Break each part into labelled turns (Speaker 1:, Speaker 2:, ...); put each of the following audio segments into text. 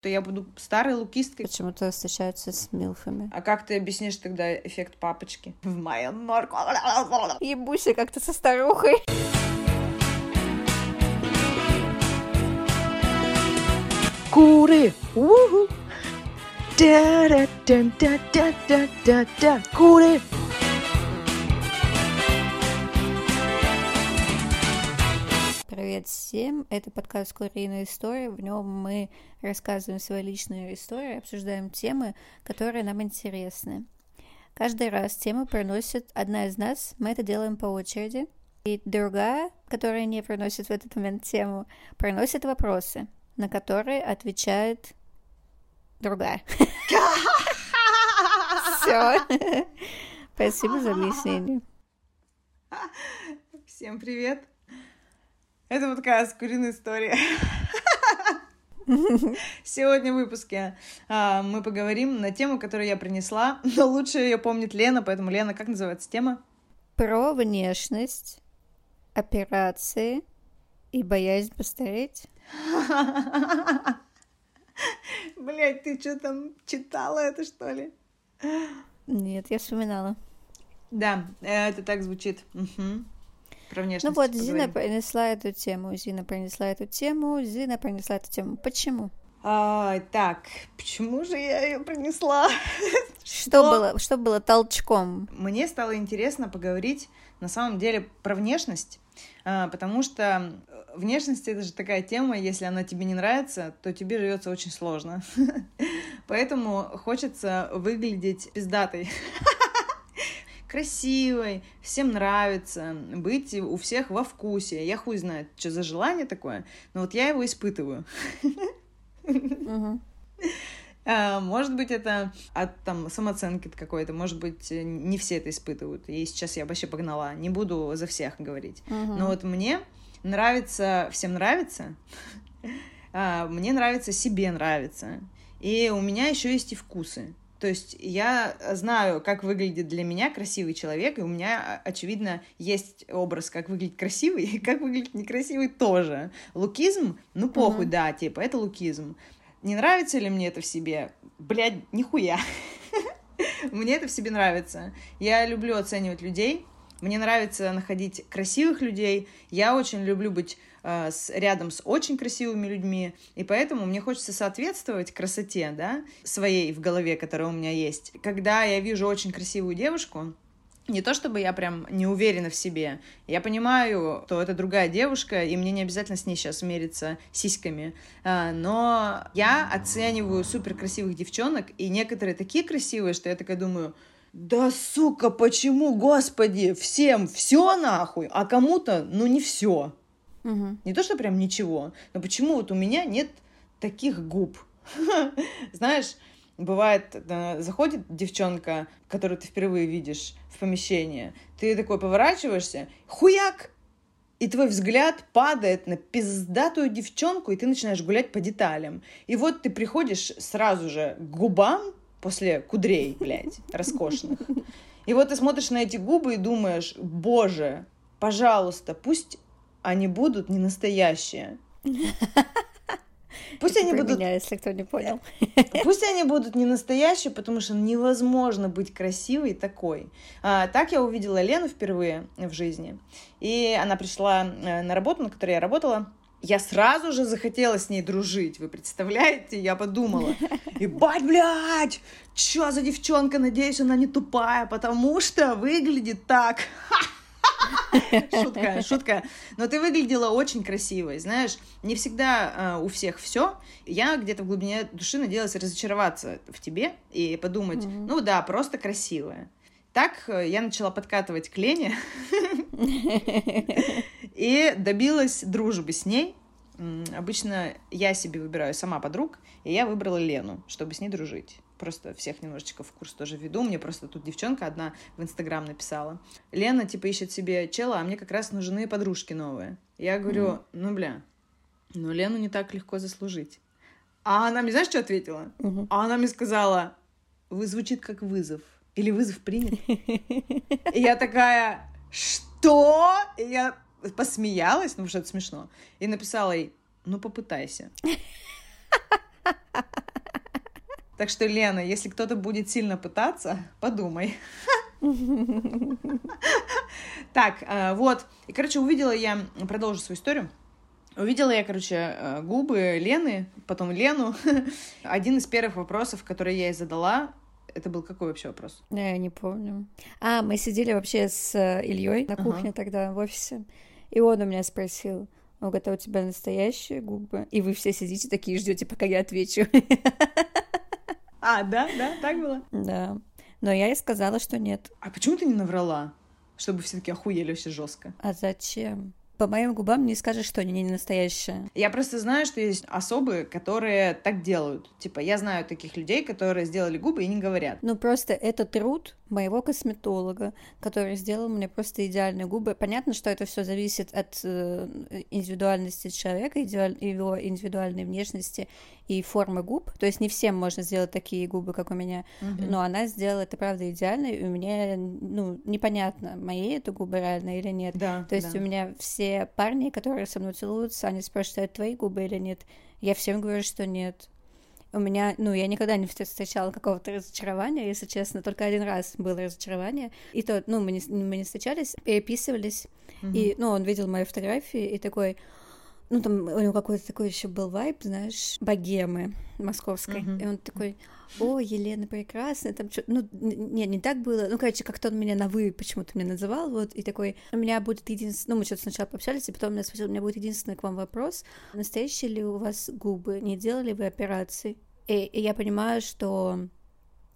Speaker 1: то я буду старой лукисткой.
Speaker 2: Почему-то встречаются с милфами.
Speaker 1: А как ты объяснишь тогда эффект папочки? В моем норку.
Speaker 2: Ебуся как-то со старухой.
Speaker 1: Куры! Уху! Да-да-да-да-да-да-да! Куры!
Speaker 2: Привет всем! Это подкаст «Куриная история». В нем мы рассказываем свои личные истории, обсуждаем темы, которые нам интересны. Каждый раз тему приносит одна из нас, мы это делаем по очереди. И другая, которая не приносит в этот момент тему, приносит вопросы, на которые отвечает другая. Все. Спасибо за объяснение.
Speaker 1: Всем привет! Это подкаст «Куриная история». Сегодня в выпуске а, мы поговорим на тему, которую я принесла, но лучше ее помнит Лена, поэтому, Лена, как называется тема?
Speaker 2: Про внешность, операции и боязнь постареть.
Speaker 1: Блять, ты что там читала это, что ли?
Speaker 2: Нет, я вспоминала.
Speaker 1: Да, это так звучит. Угу. Про внешность
Speaker 2: Ну вот,
Speaker 1: поговорим.
Speaker 2: Зина принесла эту тему, Зина принесла эту тему, Зина принесла эту тему. Почему?
Speaker 1: А, так, почему же я ее принесла?
Speaker 2: Что было, что было толчком?
Speaker 1: Мне стало интересно поговорить на самом деле про внешность, а, потому что внешность это же такая тема, если она тебе не нравится, то тебе живется очень сложно. Поэтому хочется выглядеть пиздатой. красивой, всем нравится, быть у всех во вкусе. Я хуй знает, что за желание такое, но вот я его испытываю. А, Может быть, это от там самооценки какой-то, может быть, не все это испытывают. И сейчас я вообще погнала, не буду за всех говорить. Но вот мне нравится, всем нравится, а, мне нравится, себе нравится. И у меня еще есть и вкусы. То есть я знаю, как выглядит для меня красивый человек, и у меня, очевидно, есть образ, как выглядит красивый, и как выглядит некрасивый тоже. Лукизм, ну похуй,
Speaker 2: Мгм.
Speaker 1: да, типа, это лукизм. Не нравится ли мне это в себе? Блядь, нихуя. Мне это в себе нравится. Я люблю оценивать людей. Мне нравится находить красивых людей. Я очень люблю быть с- рядом с очень красивыми людьми. И поэтому мне хочется соответствовать красоте, да, своей в голове, которая у меня есть. Когда я вижу очень красивую девушку, не то чтобы я прям не уверена в себе. Я понимаю, что это другая девушка, и мне не обязательно с ней сейчас мериться сиськами. А, Но я оцениваю супер красивых девчонок, и некоторые такие красивые, что я такая думаю, да сука, почему, господи, всем все нахуй, а кому-то, ну не все.
Speaker 2: Мгм.
Speaker 1: Не то, что прям ничего, но почему вот у меня нет таких губ? Знаешь, бывает, заходит девчонка, которую ты впервые видишь в помещение, ты такой поворачиваешься, хуяк! И твой взгляд падает на пиздатую девчонку, и ты начинаешь гулять по деталям. И вот ты приходишь сразу же к губам после кудрей, блядь, роскошных. И вот ты смотришь на эти губы и думаешь, боже, пожалуйста, пусть они будут не настоящие. Пусть
Speaker 2: Это
Speaker 1: они будут
Speaker 2: меня, если кто не понял.
Speaker 1: Пусть они будут не настоящие, потому что невозможно быть красивой такой. А, так я увидела Лену впервые в жизни. И она пришла э, на работу, на которой я работала. Я сразу же захотела с ней дружить, вы представляете? Я подумала, ебать, блядь, чё за девчонка, надеюсь, она не тупая, потому что выглядит так. Шутка, шутка. Но ты выглядела очень красивой, знаешь, не всегда э, у всех все. Я где-то в глубине души надеялась разочароваться в тебе и подумать,
Speaker 2: Мгм.
Speaker 1: ну да, просто красивая. Так э, я начала подкатывать к Лене и добилась дружбы с ней. Обычно я себе выбираю сама подруг, и я выбрала Лену, чтобы с ней дружить. Просто всех немножечко в курс тоже веду. Мне просто тут девчонка одна в Инстаграм написала. Лена, типа, ищет себе чела, а мне как раз нужны подружки новые. Я говорю, ну, бля, ну, Лену не так легко заслужить. А она мне, знаешь, что ответила?
Speaker 2: Мгм.
Speaker 1: А она мне сказала, вы звучит как вызов. Или вызов принят. И я такая, что? И я посмеялась, ну, потому что это смешно. И написала ей, ну, попытайся. Так что, Лена, если кто-то будет сильно пытаться, подумай. Так, э, вот. И, короче, увидела я, продолжу свою историю. Увидела я, короче, э, губы Лены, потом Лену. Один из первых вопросов, которые я ей задала, это был какой вообще вопрос?
Speaker 2: Я не помню. А, мы сидели вообще с э, Ильей на кухне ага. тогда в офисе, и он у меня спросил, говорит, а у тебя настоящие губы? И вы все сидите такие ждете, пока я отвечу.
Speaker 1: А, да, да, так было?
Speaker 2: Да. Но я ей сказала, что нет.
Speaker 1: А почему ты не наврала? Чтобы все-таки охуели все жестко.
Speaker 2: А зачем? по моим губам не скажешь, что они не настоящие.
Speaker 1: Я просто знаю, что есть особы, которые так делают. Типа, я знаю таких людей, которые сделали губы и не говорят.
Speaker 2: Ну, просто это труд моего косметолога, который сделал мне просто идеальные губы. Понятно, что это все зависит от э, индивидуальности человека, его индивидуальной внешности и формы губ. То есть не всем можно сделать такие губы, как у меня. Uh-huh. Но она сделала это правда идеально, и у меня ну непонятно, мои это губы реально или нет.
Speaker 1: Да,
Speaker 2: То есть
Speaker 1: да.
Speaker 2: у меня все парни, которые со мной целуются, они спрашивают, это твои губы или нет. Я всем говорю, что нет. У меня, ну, я никогда не встречала какого-то разочарования, если честно, только один раз было разочарование. И то, ну, мы не, мы не встречались, переписывались, mm-hmm. и, ну, он видел мои фотографии и такой, ну, там у него какой-то такой еще был вайб, знаешь, богемы московской. Uh-huh. И он такой, о, Елена прекрасная, там что ну, не, не так было, ну, короче, как-то он меня на «вы» почему-то меня называл, вот, и такой, у меня будет единственный, ну, мы что-то сначала пообщались, и потом меня спросил, у меня будет единственный к вам вопрос, настоящие ли у вас губы, не делали вы операции? И, и я понимаю, что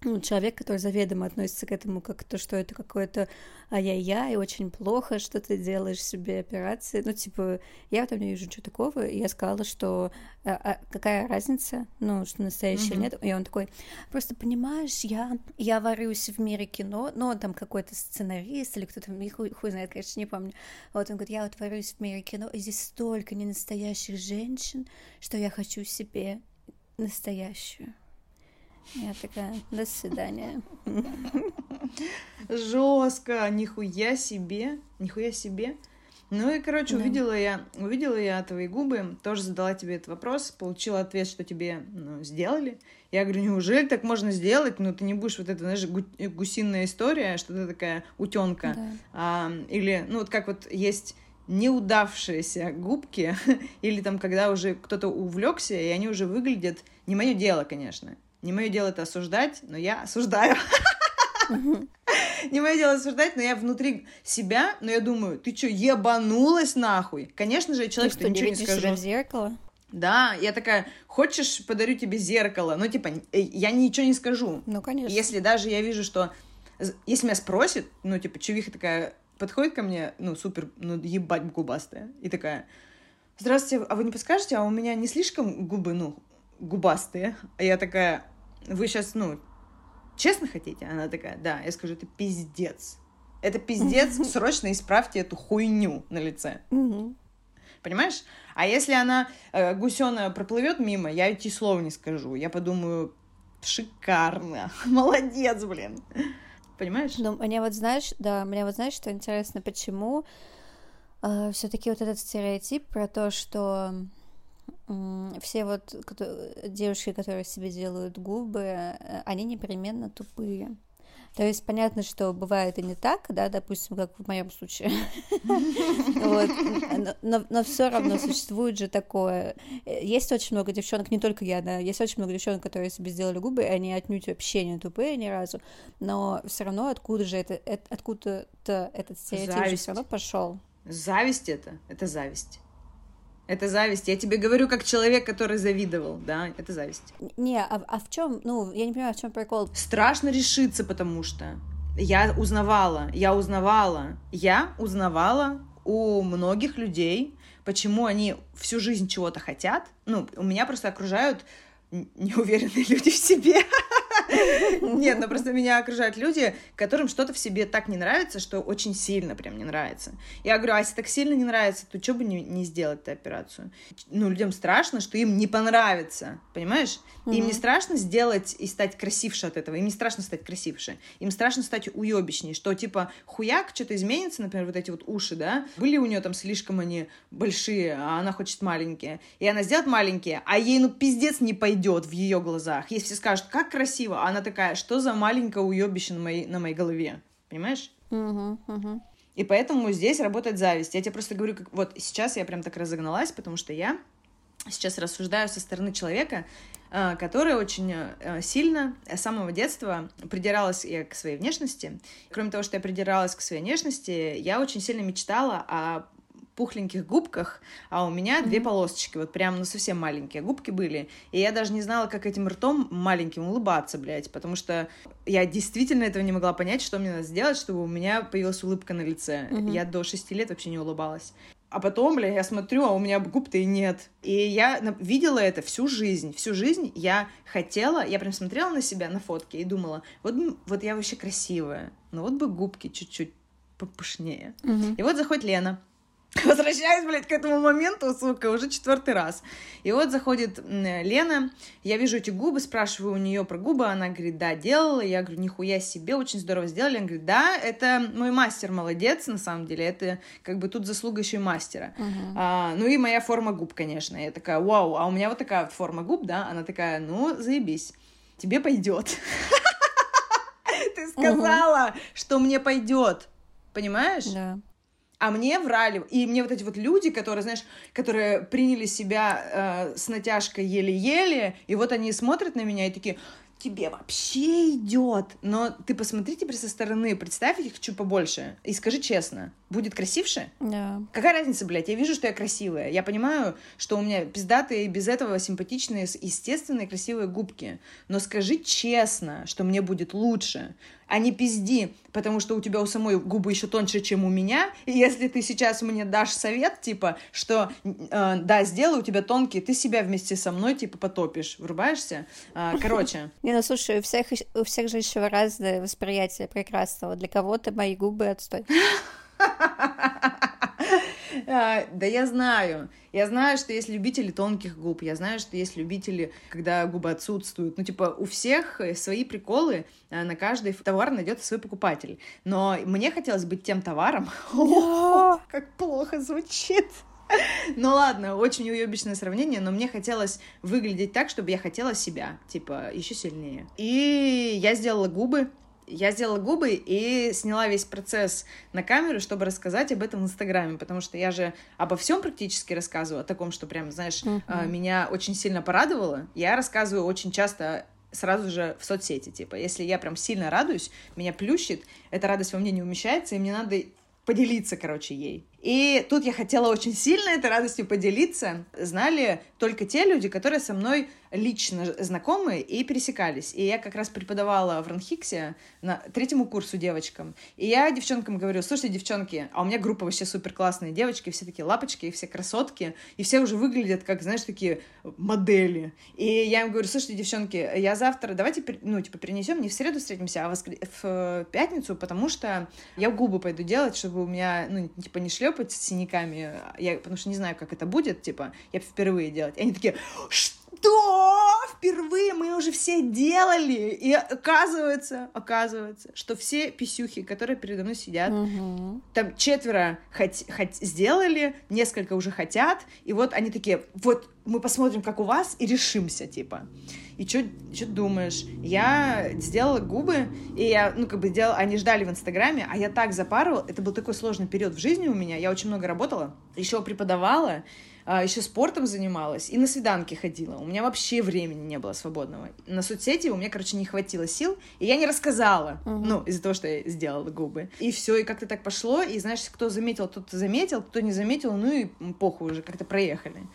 Speaker 2: ну, человек, который заведомо относится к этому как то, что это какое-то ай-яй-яй, очень плохо, что ты делаешь себе операции. Ну, типа, я там не вижу ничего такого, и я сказала, что а, а какая разница, ну, что настоящее mm-hmm. нет. И он такой, просто понимаешь, я, я варюсь в мире кино, но он там какой-то сценарист или кто-то, хуй, хуй знает, конечно, не помню. Вот он говорит, я вот варюсь в мире кино, и здесь столько ненастоящих женщин, что я хочу себе настоящую. Я такая, до свидания.
Speaker 1: Жестко, нихуя себе, нихуя себе. Ну и, короче, да. увидела я, увидела я твои губы, тоже задала тебе этот вопрос, получила ответ, что тебе ну, сделали. Я говорю, неужели так можно сделать? Ну, ты не будешь вот это, знаешь, гу- гусиная история, что ты такая утенка.
Speaker 2: Да.
Speaker 1: А, или, ну, вот как вот есть неудавшиеся губки, или там, когда уже кто-то увлекся, и они уже выглядят... Не мое дело, конечно. Не мое дело это осуждать, но я осуждаю. Не мое дело осуждать, но я внутри себя, но я думаю, ты что, ебанулась нахуй? Конечно же, человек,
Speaker 2: что, ничего не скажу. в зеркало?
Speaker 1: Да, я такая, хочешь, подарю тебе зеркало? Ну, типа, э, я ничего не скажу.
Speaker 2: Ну, конечно.
Speaker 1: Если даже я вижу, что... Если меня спросит, ну, типа, чувиха такая подходит ко мне, ну, супер, ну, ебать губастая, и такая, здравствуйте, а вы не подскажете, а у меня не слишком губы, ну, губастые? А я такая, вы сейчас, ну, честно хотите? Она такая, да. Я скажу, это пиздец. Это пиздец, срочно исправьте эту хуйню на лице. Понимаешь? А если она э, гусена проплывет мимо, я эти слова не скажу. Я подумаю, шикарно, молодец, блин. Понимаешь?
Speaker 2: Ну, мне вот знаешь, да, мне вот знаешь, что интересно, почему э, все-таки вот этот стереотип про то, что все вот девушки, которые себе делают губы, э, они непременно тупые. То есть понятно, что бывает и не так, да, допустим, как в моем случае. Но, все равно существует же такое. Есть очень много девчонок, не только я, да, есть очень много девчонок, которые себе сделали губы, и они отнюдь вообще не тупые ни разу. Но все равно откуда же это, откуда-то этот стереотип все равно пошел.
Speaker 1: Зависть это, это зависть. Это зависть. Я тебе говорю как человек, который завидовал, да, это зависть.
Speaker 2: Не, а, а в чем, ну, я не понимаю, в чем прикол.
Speaker 1: Страшно решиться, потому что я узнавала, я узнавала, я узнавала у многих людей, почему они всю жизнь чего-то хотят. Ну, у меня просто окружают неуверенные люди в себе. Нет, ну просто меня окружают люди, которым что-то в себе так не нравится, что очень сильно прям не нравится. Я говорю, а если так сильно не нравится, то что бы не, не сделать эту операцию? Ну, людям страшно, что им не понравится, понимаешь? Mm-hmm. Им не страшно сделать и стать красивше от этого, им не страшно стать красивше, им страшно стать уебищней, что типа хуяк, что-то изменится, например, вот эти вот уши, да, были у нее там слишком они большие, а она хочет маленькие, и она сделает маленькие, а ей, ну, пиздец не пойдет в ее глазах. Если все скажут, как красиво, она такая, что за маленькое уебище на моей, на моей голове, понимаешь?
Speaker 2: Uh-huh, uh-huh.
Speaker 1: И поэтому здесь работает зависть. Я тебе просто говорю, как вот сейчас я прям так разогналась, потому что я сейчас рассуждаю со стороны человека, э, который очень э, сильно с самого детства придиралась я к своей внешности. Кроме того, что я придиралась к своей внешности, я очень сильно мечтала о пухленьких губках, а у меня mm-hmm. две полосочки, вот прям, ну, совсем маленькие губки были. И я даже не знала, как этим ртом маленьким улыбаться, блядь, потому что я действительно этого не могла понять, что мне надо сделать, чтобы у меня появилась улыбка на лице. Mm-hmm. Я до шести лет вообще не улыбалась. А потом, бля, я смотрю, а у меня губ-то и нет. И я видела это всю жизнь. Всю жизнь я хотела, я прям смотрела на себя на фотки и думала, вот, вот я вообще красивая, но вот бы губки чуть-чуть попышнее.
Speaker 2: Mm-hmm.
Speaker 1: И вот заходит Лена, Возвращаюсь, блядь, к этому моменту, сука, уже четвертый раз. И вот заходит Лена, я вижу эти губы, спрашиваю у нее про губы, она говорит, да, делала. Я говорю, нихуя себе, очень здорово сделали. Она говорит, да, это мой мастер молодец, на самом деле, это как бы тут заслуга еще и мастера.
Speaker 2: Uh-huh.
Speaker 1: А, ну и моя форма губ, конечно. Я такая, вау, а у меня вот такая форма губ, да? Она такая, ну, заебись, тебе пойдет. Ты сказала, что мне пойдет. Понимаешь?
Speaker 2: Да.
Speaker 1: А мне врали. И мне вот эти вот люди, которые, знаешь, которые приняли себя э, с натяжкой еле-еле, и вот они смотрят на меня и такие, тебе вообще идет. Но ты посмотри теперь со стороны, представь их чуть побольше и скажи честно, будет красивше?
Speaker 2: Да.
Speaker 1: Какая разница, блядь? Я вижу, что я красивая. Я понимаю, что у меня пиздатые без этого симпатичные, естественные, красивые губки. Но скажи честно, что мне будет лучше а не пизди, потому что у тебя у самой губы еще тоньше, чем у меня. И если ты сейчас мне дашь совет, типа, что э, да, сделай, у тебя тонкие, ты себя вместе со мной, типа, потопишь, врубаешься. Э, короче.
Speaker 2: Не, ну слушай, у всех, у всех же еще разное восприятие прекрасного. Для кого-то мои губы отстой.
Speaker 1: А, да я знаю. Я знаю, что есть любители тонких губ. Я знаю, что есть любители, когда губы отсутствуют. Ну, типа, у всех свои приколы. А, на каждый товар найдется свой покупатель. Но мне хотелось быть тем товаром. Как плохо звучит. Ну ладно, очень уебищное сравнение, но мне хотелось выглядеть так, чтобы я хотела себя, типа, еще сильнее. И я сделала губы, я сделала губы и сняла весь процесс на камеру, чтобы рассказать об этом в Инстаграме, потому что я же обо всем практически рассказываю, о таком, что прям, знаешь, uh-huh. меня очень сильно порадовало. Я рассказываю очень часто сразу же в соцсети, типа, если я прям сильно радуюсь, меня плющит, эта радость во мне не умещается, и мне надо поделиться, короче, ей. И тут я хотела очень сильно этой радостью поделиться. Знали только те люди, которые со мной лично знакомы и пересекались. И я как раз преподавала в Ранхиксе на третьему курсу девочкам. И я девчонкам говорю, слушайте, девчонки, а у меня группа вообще супер классные девочки, все такие лапочки, все красотки, и все уже выглядят как, знаешь, такие модели. И я им говорю, слушайте, девчонки, я завтра, давайте, ну, типа, перенесем не в среду встретимся, а в, в пятницу, потому что я губы пойду делать, чтобы у меня, ну, типа, не шлепать с синяками, я, потому что не знаю, как это будет, типа, я впервые делать. И они такие, что? Впервые мы уже все делали. И оказывается, оказывается, что все писюхи, которые передо мной сидят,
Speaker 2: угу.
Speaker 1: там четверо хоть, хоть сделали, несколько уже хотят, и вот они такие, вот мы посмотрим, как у вас, и решимся, типа. И что думаешь? Я сделала губы, и я, ну, как бы делала, они ждали в Инстаграме, а я так запарывала, это был такой сложный период в жизни у меня, я очень много работала, еще преподавала, а, еще спортом занималась и на свиданки ходила. У меня вообще времени не было свободного. На соцсети у меня, короче, не хватило сил, и я не рассказала,
Speaker 2: угу.
Speaker 1: ну, из-за того, что я сделала губы. И все, и как-то так пошло, и знаешь, кто заметил, тот заметил, кто не заметил, ну и похуй уже, как-то проехали.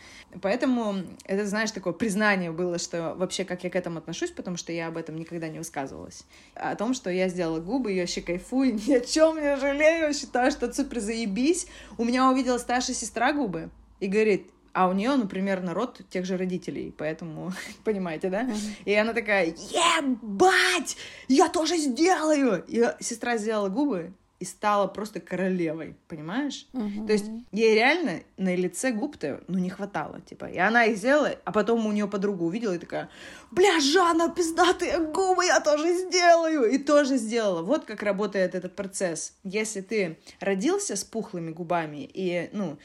Speaker 1: Поэтому это, знаешь, такое признание было, что вообще как я к этому отношусь, потому что я об этом никогда не высказывалась. О том, что я сделала губы, я вообще кайфую, ни о чем не жалею, считаю, что супер заебись. У меня увидела старшая сестра губы, и говорит, а у нее, ну, примерно род тех же родителей, поэтому, понимаете, да? И она такая, ебать, я тоже сделаю! И сестра сделала губы, и стала просто королевой, понимаешь?
Speaker 2: Мгм.
Speaker 1: То есть ей реально на лице губ-то, ну, не хватало, типа. И она их сделала, а потом у нее подруга увидела и такая, бля, Жанна, пиздатые губы, я тоже сделаю! И тоже сделала. Вот как работает этот процесс. Если ты родился с пухлыми губами, и, ну,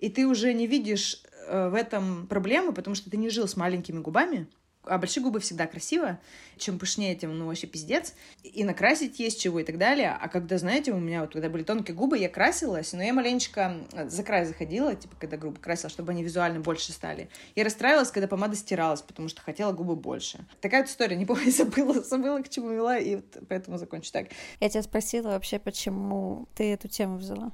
Speaker 1: и ты уже не видишь э, в этом проблемы, потому что ты не жил с маленькими губами, а большие губы всегда красиво. Чем пышнее, тем, ну, вообще пиздец. И накрасить есть чего и так далее. А когда, знаете, у меня вот, когда были тонкие губы, я красилась, но я маленечко за край заходила, типа, когда губы красила, чтобы они визуально больше стали. Я расстраивалась, когда помада стиралась, потому что хотела губы больше. Такая вот история, не помню, забыла, забыла, к чему вела, и вот поэтому закончу так.
Speaker 2: Я тебя спросила вообще, почему ты эту тему взяла.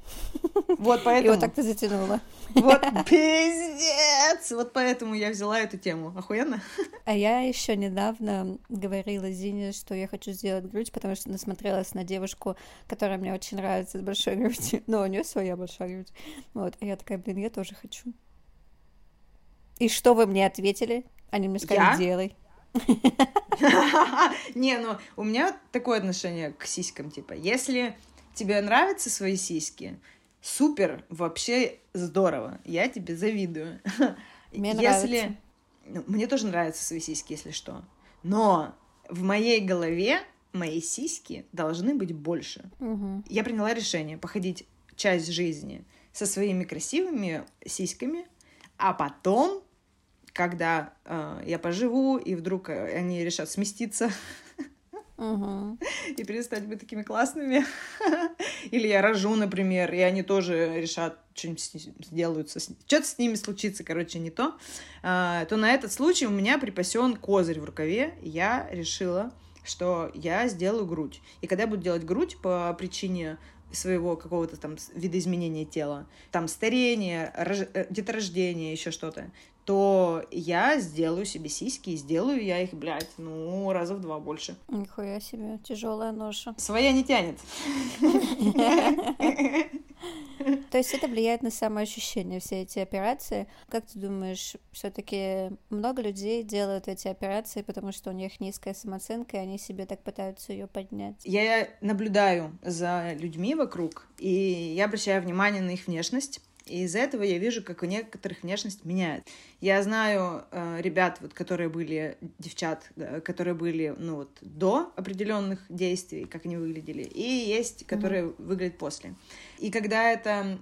Speaker 1: Вот
Speaker 2: И
Speaker 1: поэтому...
Speaker 2: вот так ты затянула.
Speaker 1: Вот пиздец! Вот поэтому я взяла эту тему. Охуенно?
Speaker 2: А я еще недавно говорила Зине, что я хочу сделать грудь, потому что насмотрелась на девушку, которая мне очень нравится с большой грудью. Но у нее своя большая грудь. Вот. И я такая, блин, я тоже хочу. И что вы мне ответили? Они мне сказали,
Speaker 1: Я?
Speaker 2: делай.
Speaker 1: Не, ну, у меня такое отношение к сиськам, типа, если тебе нравятся свои сиськи, супер, вообще здорово, я тебе завидую.
Speaker 2: Мне
Speaker 1: если...
Speaker 2: нравится.
Speaker 1: Ну, мне тоже нравятся свои сиськи, если что. Но в моей голове мои сиськи должны быть больше.
Speaker 2: Мгм.
Speaker 1: Я приняла решение походить часть жизни со своими красивыми сиськами, а потом, когда э, я поживу, и вдруг э, они решат сместиться И перестать быть такими классными, или я рожу, например, и они тоже решат что-нибудь с ними сделают, со- что-то с ними случится, короче, не то, а, то на этот случай у меня припасен козырь в рукаве. Я решила, что я сделаю грудь. И когда я буду делать грудь по причине своего какого-то там видоизменения тела, там старения, рож- э, деторождения, еще что-то, то я сделаю себе сиськи, и сделаю я их, блядь, ну, раза в два больше.
Speaker 2: Нихуя себе, тяжелая ноша.
Speaker 1: Своя не тянет.
Speaker 2: То есть это влияет на самоощущение, все эти операции. Как ты думаешь, все-таки много людей делают эти операции, потому что у них низкая самооценка, и они себе так пытаются ее поднять?
Speaker 1: Я наблюдаю за людьми вокруг, и я обращаю внимание на их внешность. И из-за этого я вижу, как у некоторых внешность меняет. Я знаю э, ребят, вот, которые были, девчат, да, которые были ну, вот, до определенных действий, как они выглядели, и есть, которые выглядят после. И когда это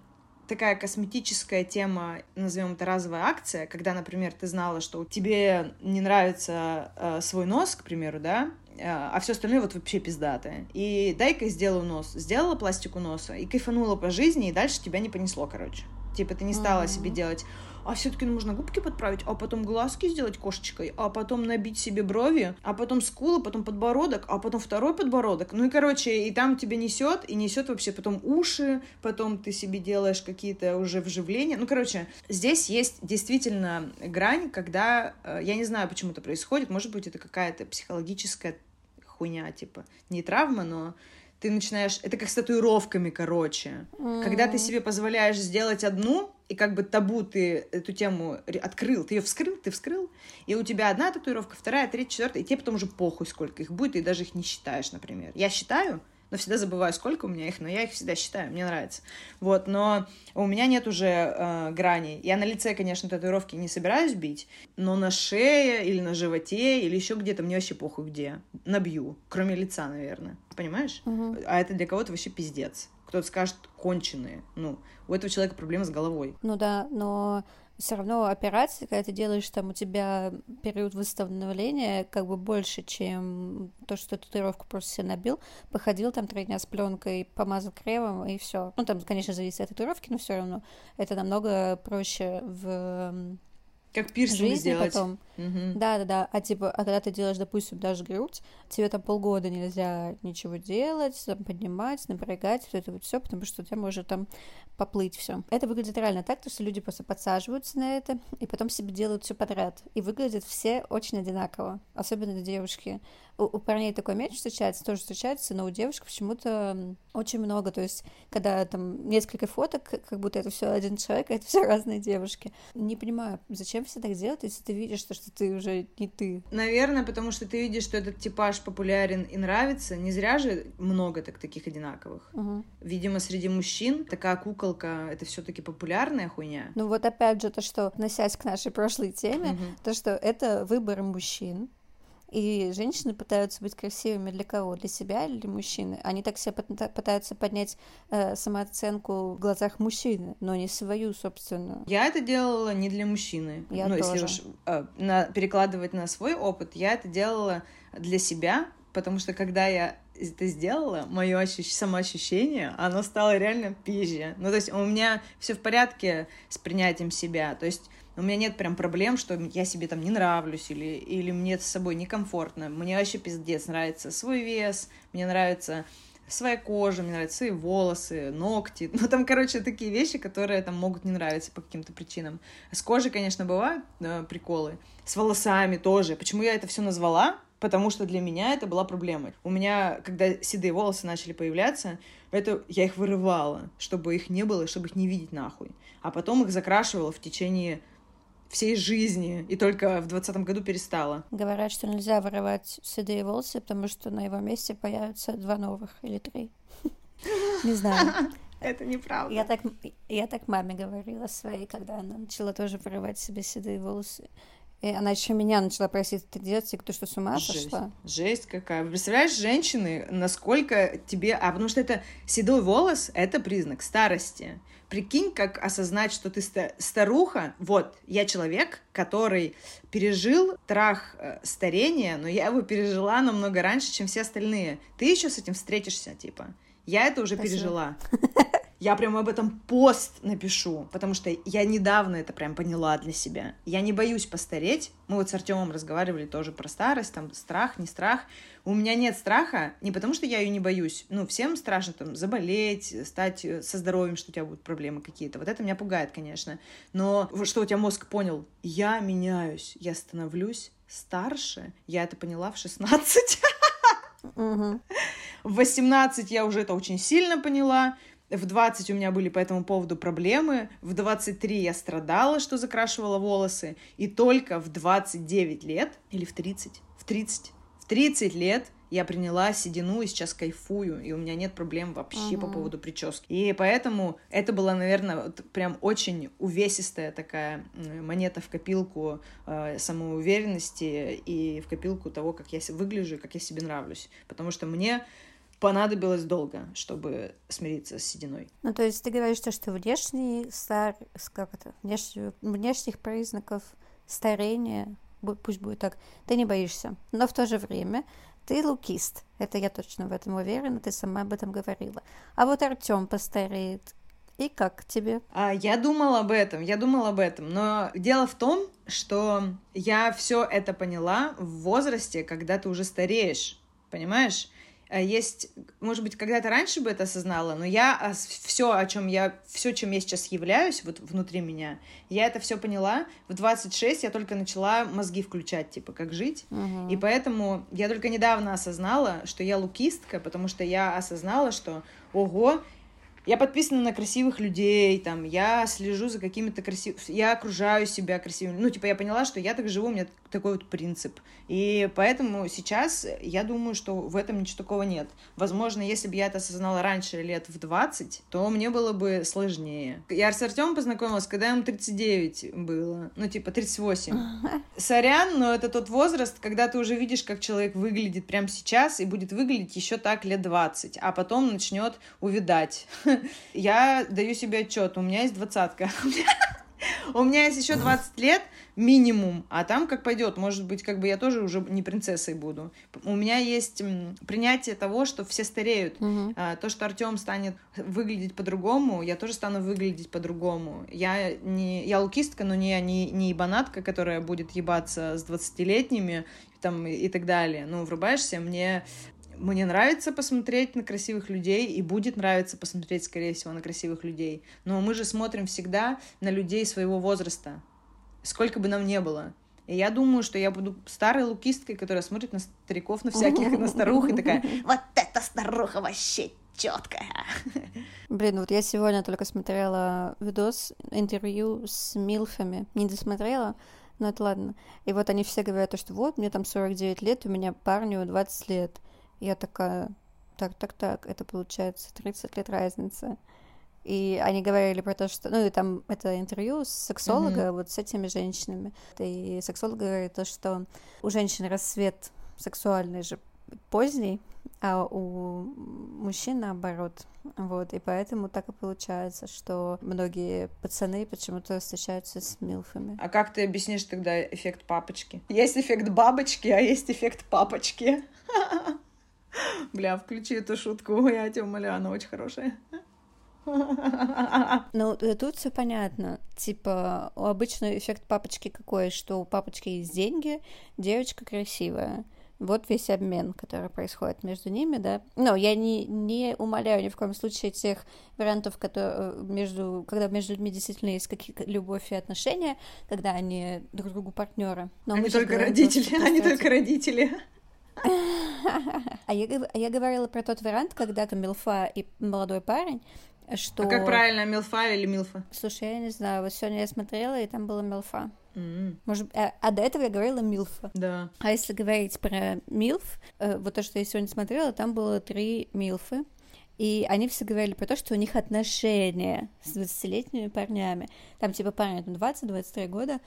Speaker 1: такая косметическая тема, назовем это разовая акция, когда, например, ты знала, что тебе не нравится э, свой нос, к примеру, да, э, а все остальное вот вообще пиздатое. И дай-ка сделаю нос. Сделала пластику носа и кайфанула по жизни, и дальше тебя не понесло, короче. Типа ты не стала
Speaker 2: Мгм.
Speaker 1: себе делать, а все-таки нужно губки подправить, а потом глазки сделать кошечкой, а потом набить себе брови, а потом скулы, потом подбородок, а потом второй подбородок. Ну и, короче, и там тебя несет, и несет вообще потом уши, потом ты себе делаешь какие-то уже вживления. Ну, короче, здесь есть действительно грань, когда, э, я не знаю, почему это происходит, может быть, это какая-то психологическая хуйня, типа, не травма, но ты начинаешь... Это как с татуировками, короче. Когда ты себе позволяешь сделать одну, и как бы табу ты эту тему открыл, ты ее вскрыл, ты вскрыл, и у тебя одна татуировка, вторая, третья, четвертая, и тебе потом уже похуй, сколько их будет, и даже их не считаешь, например. Я считаю, но всегда забываю, сколько у меня их, но я их всегда считаю, мне нравится. Вот, но у меня нет уже э, граней. Я на лице, конечно, татуировки не собираюсь бить, но на шее или на животе или еще где-то мне вообще похуй где. Набью, кроме лица, наверное. Понимаешь?
Speaker 2: Мгм.
Speaker 1: А это для кого-то вообще пиздец. Кто-то скажет конченые. Ну, у этого человека проблема с головой.
Speaker 2: Ну да, но все равно операции, когда ты делаешь там, у тебя период восстановления как бы больше, чем то, что татуировку просто себе набил, походил там три дня с пленкой, помазал кремом и все. Ну там, конечно, зависит от татуировки, но все равно это намного проще в
Speaker 1: как пирсинг
Speaker 2: жизни
Speaker 1: сделать.
Speaker 2: потом. Да, да, да. А типа, а когда ты делаешь, допустим, даже грудь, тебе там полгода нельзя ничего делать, там, поднимать, напрягать, все это вот все, потому что у тебя может там поплыть все. Это выглядит реально так, то, что люди просто подсаживаются на это и потом себе делают все подряд. И выглядят все очень одинаково, особенно девушки. У, у парней такой мяч встречается, тоже встречается, но у девушек почему-то очень много. То есть, когда там несколько фоток, как- будто это все один человек, а это все разные девушки. Не понимаю, зачем все так делать, если ты видишь, что, что ты уже не ты.
Speaker 1: Наверное, потому что ты видишь, что этот типаж популярен и нравится. Не зря же много так таких одинаковых.
Speaker 2: Мгм.
Speaker 1: Видимо, среди мужчин такая куколка это все-таки популярная хуйня.
Speaker 2: Ну вот опять же то, что, относясь к нашей прошлой теме,
Speaker 1: Мгм.
Speaker 2: то, что это выбор мужчин, и женщины пытаются быть красивыми для кого? Для себя или для мужчины? Они так себя пыта- пытаются поднять э, самооценку в глазах мужчины, но не свою собственную.
Speaker 1: Я это делала не для мужчины.
Speaker 2: Я
Speaker 1: ну, если
Speaker 2: тоже.
Speaker 1: уж э, на- перекладывать на свой опыт, я это делала для себя, потому что когда я это сделала, мое ощущ- самоощущение, оно стало реально пизже. Ну, то есть у меня все в порядке с принятием себя. То есть у меня нет прям проблем, что я себе там не нравлюсь или, или мне с собой некомфортно. Мне вообще пиздец нравится свой вес, мне нравится своя кожа, мне нравятся свои волосы, ногти. Ну, там, короче, такие вещи, которые там могут не нравиться по каким-то причинам. С кожей, конечно, бывают э, приколы. С волосами тоже. Почему я это все назвала? Потому что для меня это была проблемой. У меня, когда седые волосы начали появляться, это я их вырывала, чтобы их не было, чтобы их не видеть нахуй. А потом их закрашивала в течение всей жизни. И только в двадцатом году перестала.
Speaker 2: Говорят, что нельзя вырывать седые волосы, потому что на его месте появятся два новых или три. Не знаю.
Speaker 1: Это неправда.
Speaker 2: Я так, я так маме говорила своей, когда она начала тоже вырывать себе седые волосы. И она еще меня начала просить это делать, и кто что, с ума
Speaker 1: Жесть.
Speaker 2: сошла?
Speaker 1: Жесть какая. Представляешь, женщины, насколько тебе... А потому что это седой волос — это признак старости. Прикинь, как осознать, что ты ста- старуха. Вот, я человек, который пережил трах э, старения, но я его пережила намного раньше, чем все остальные. Ты еще с этим встретишься, типа. Я это уже
Speaker 2: Спасибо.
Speaker 1: пережила. Я прям об этом пост напишу, потому что я недавно это прям поняла для себя. Я не боюсь постареть. Мы вот с Артемом разговаривали тоже про старость, там страх, не страх. У меня нет страха не потому, что я ее не боюсь. Ну, всем страшно там заболеть, стать э, со здоровьем, что у тебя будут проблемы какие-то. Вот это меня пугает, конечно. Но что у тебя мозг понял? Я меняюсь, я становлюсь старше. Я это поняла в 16.
Speaker 2: Мгм.
Speaker 1: В 18 я уже это очень сильно поняла. В 20 у меня были по этому поводу проблемы. В 23 я страдала, что закрашивала волосы. И только в 29 лет, или в 30, в 30, в 30 лет я приняла седину и сейчас кайфую, и у меня нет проблем вообще по
Speaker 2: Мгм.
Speaker 1: поводу прически. И поэтому это была, наверное, вот прям очень увесистая такая монета в копилку э, самоуверенности и в копилку того, как я выгляжу и как я себе нравлюсь. Потому что мне понадобилось долго, чтобы смириться с сединой.
Speaker 2: Ну, то есть ты говоришь, то, что внешний стар... Как это? Внешне- Внешних признаков старения, пусть будет так, ты не боишься. Но в то же время ты лукист. Это я точно в этом уверена, ты сама об этом говорила. А вот Артем постареет. И как тебе?
Speaker 1: А, Я думала об этом, я думала об этом, но дело в том, что я все это поняла в возрасте, когда ты уже стареешь, понимаешь? А Есть, может быть, когда-то раньше бы это осознала, но я все, о чем я, все, чем я сейчас являюсь, вот внутри меня, я это все поняла. В 26 я только начала мозги включать, типа, как жить.
Speaker 2: Мгм.
Speaker 1: И поэтому я только недавно осознала, что я лукистка, потому что я осознала, что, ого, я подписана на красивых людей, там, я слежу за какими-то красивыми... Я окружаю себя красивыми... Ну, типа, я поняла, что я так живу, у меня такой вот принцип. И поэтому сейчас я думаю, что в этом ничего такого нет. Возможно, если бы я это осознала раньше, лет в 20, то мне было бы сложнее. Я с Артемом познакомилась, когда ему 39 было. Ну, типа, 38. Сорян, но это тот возраст, когда ты уже видишь, как человек выглядит прямо сейчас и будет выглядеть еще так лет 20, а потом начнет увидать. Я даю себе отчет, у меня есть двадцатка. У меня есть еще 20 лет, минимум, а там как пойдет, может быть, как бы я тоже уже не принцессой буду. У меня есть принятие того, что все стареют.
Speaker 2: Мгм.
Speaker 1: А, То, что Артем станет выглядеть по-другому, я тоже стану выглядеть по-другому. Я не я лукистка, но не я не, не ебанатка, которая будет ебаться с 20-летними там, и, и так далее. Ну, врубаешься, мне мне нравится посмотреть на красивых людей, и будет нравиться посмотреть, скорее всего, на красивых людей. Но мы же смотрим всегда на людей своего возраста, сколько бы нам не было. И я думаю, что я буду старой лукисткой, которая смотрит на стариков, на всяких, на старух, и такая, вот эта старуха вообще четкая.
Speaker 2: Блин, вот я сегодня только смотрела видос, интервью с Милфами. Не досмотрела, но это ладно. И вот они все говорят, то, что вот, мне там 49 лет, у меня парню 20 лет. Я такая, так, так, так, это получается 30 лет разницы. И они говорили про то, что... Ну, и там это интервью с сексолога, вот с этими женщинами. И сексолог говорит то, что у женщин рассвет сексуальный же поздний, а у мужчин наоборот. Вот, и поэтому так и получается, что многие пацаны почему-то встречаются с милфами.
Speaker 1: А как ты объяснишь тогда эффект папочки? Есть эффект бабочки, а есть эффект папочки. Бля, включи эту шутку, я тебя умоляю, она очень хорошая.
Speaker 2: Ну, э, тут все понятно. Типа, у обычно эффект папочки какой, что у папочки есть деньги, девочка красивая. Вот весь обмен, который происходит между ними, да. Но я не, не умоляю ни в коем случае тех вариантов, которые между, когда между людьми действительно есть какие-то любовь и отношения, когда они друг другу партнеры. Но
Speaker 1: Они только родители,
Speaker 2: просто
Speaker 1: они только родители.
Speaker 2: А я, а я говорила про тот вариант, когда там Милфа и молодой парень, что...
Speaker 1: А как правильно, милфа или милфа?
Speaker 2: Слушай, я не знаю, вот сегодня я смотрела, и там была Милфа.
Speaker 1: М,
Speaker 2: Может, а, а до этого я говорила Милфа.
Speaker 1: Да.
Speaker 2: А если говорить про Милф, э, вот то, что я сегодня смотрела, там было три Милфы. И они все говорили про то, что у них отношения с 20-летними парнями. Там типа парни там 20-23 года.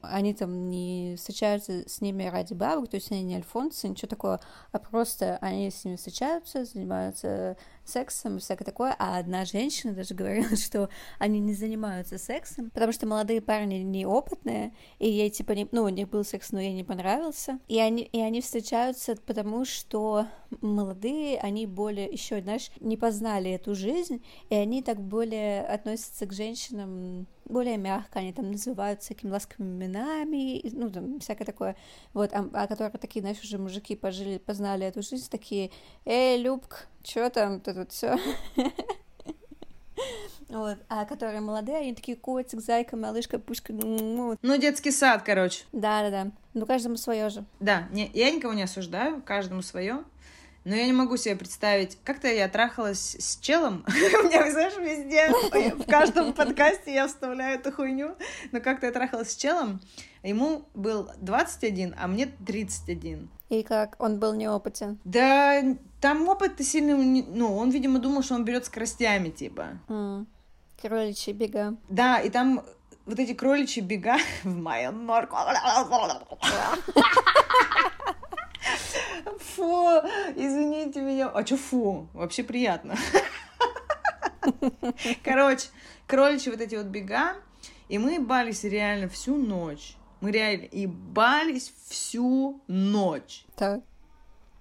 Speaker 2: Они там не встречаются с ними ради бабок, то есть они не альфонсы, ничего такого, а просто они с ними встречаются, занимаются сексом и всякое такое, а одна женщина даже говорила, что они не занимаются сексом, потому что молодые парни неопытные, и ей типа, не, ну, у них был секс, но ей не понравился, и они, и они встречаются потому, что молодые, они более, еще, знаешь, не познали эту жизнь, и они так более относятся к женщинам более мягко, они там называют всякими ласковыми именами, ну, там, всякое такое, вот, а, а которые такие, знаешь, уже мужики пожили, познали эту жизнь, такие, эй, Любк, чё там, тут вот все. Вот, а которые молодые, они такие котик, зайка, малышка, пушка, ну,
Speaker 1: Ну, детский сад, короче.
Speaker 2: да-да-да, ну, каждому свое же.
Speaker 1: Да, не, я никого не осуждаю, каждому свое. Но я не могу себе представить, как-то я трахалась с челом. У меня, знаешь, везде, в каждом подкасте я вставляю эту хуйню. Но как-то я трахалась с челом, ему был 21, а мне 31.
Speaker 2: И как, он был неопытен.
Speaker 1: Да, там опыт-то сильно... не- Ну, он, видимо, думал, что он берет скоростями, типа.
Speaker 2: М. Кроличьи бега.
Speaker 1: Да, и там вот эти кроличьи бега в моем норку. Фу, извините меня. А чё фу? Вообще приятно. Короче, кроличьи вот эти вот бега, и мы бались реально всю ночь. Мы реально и бались всю ночь.
Speaker 2: Так.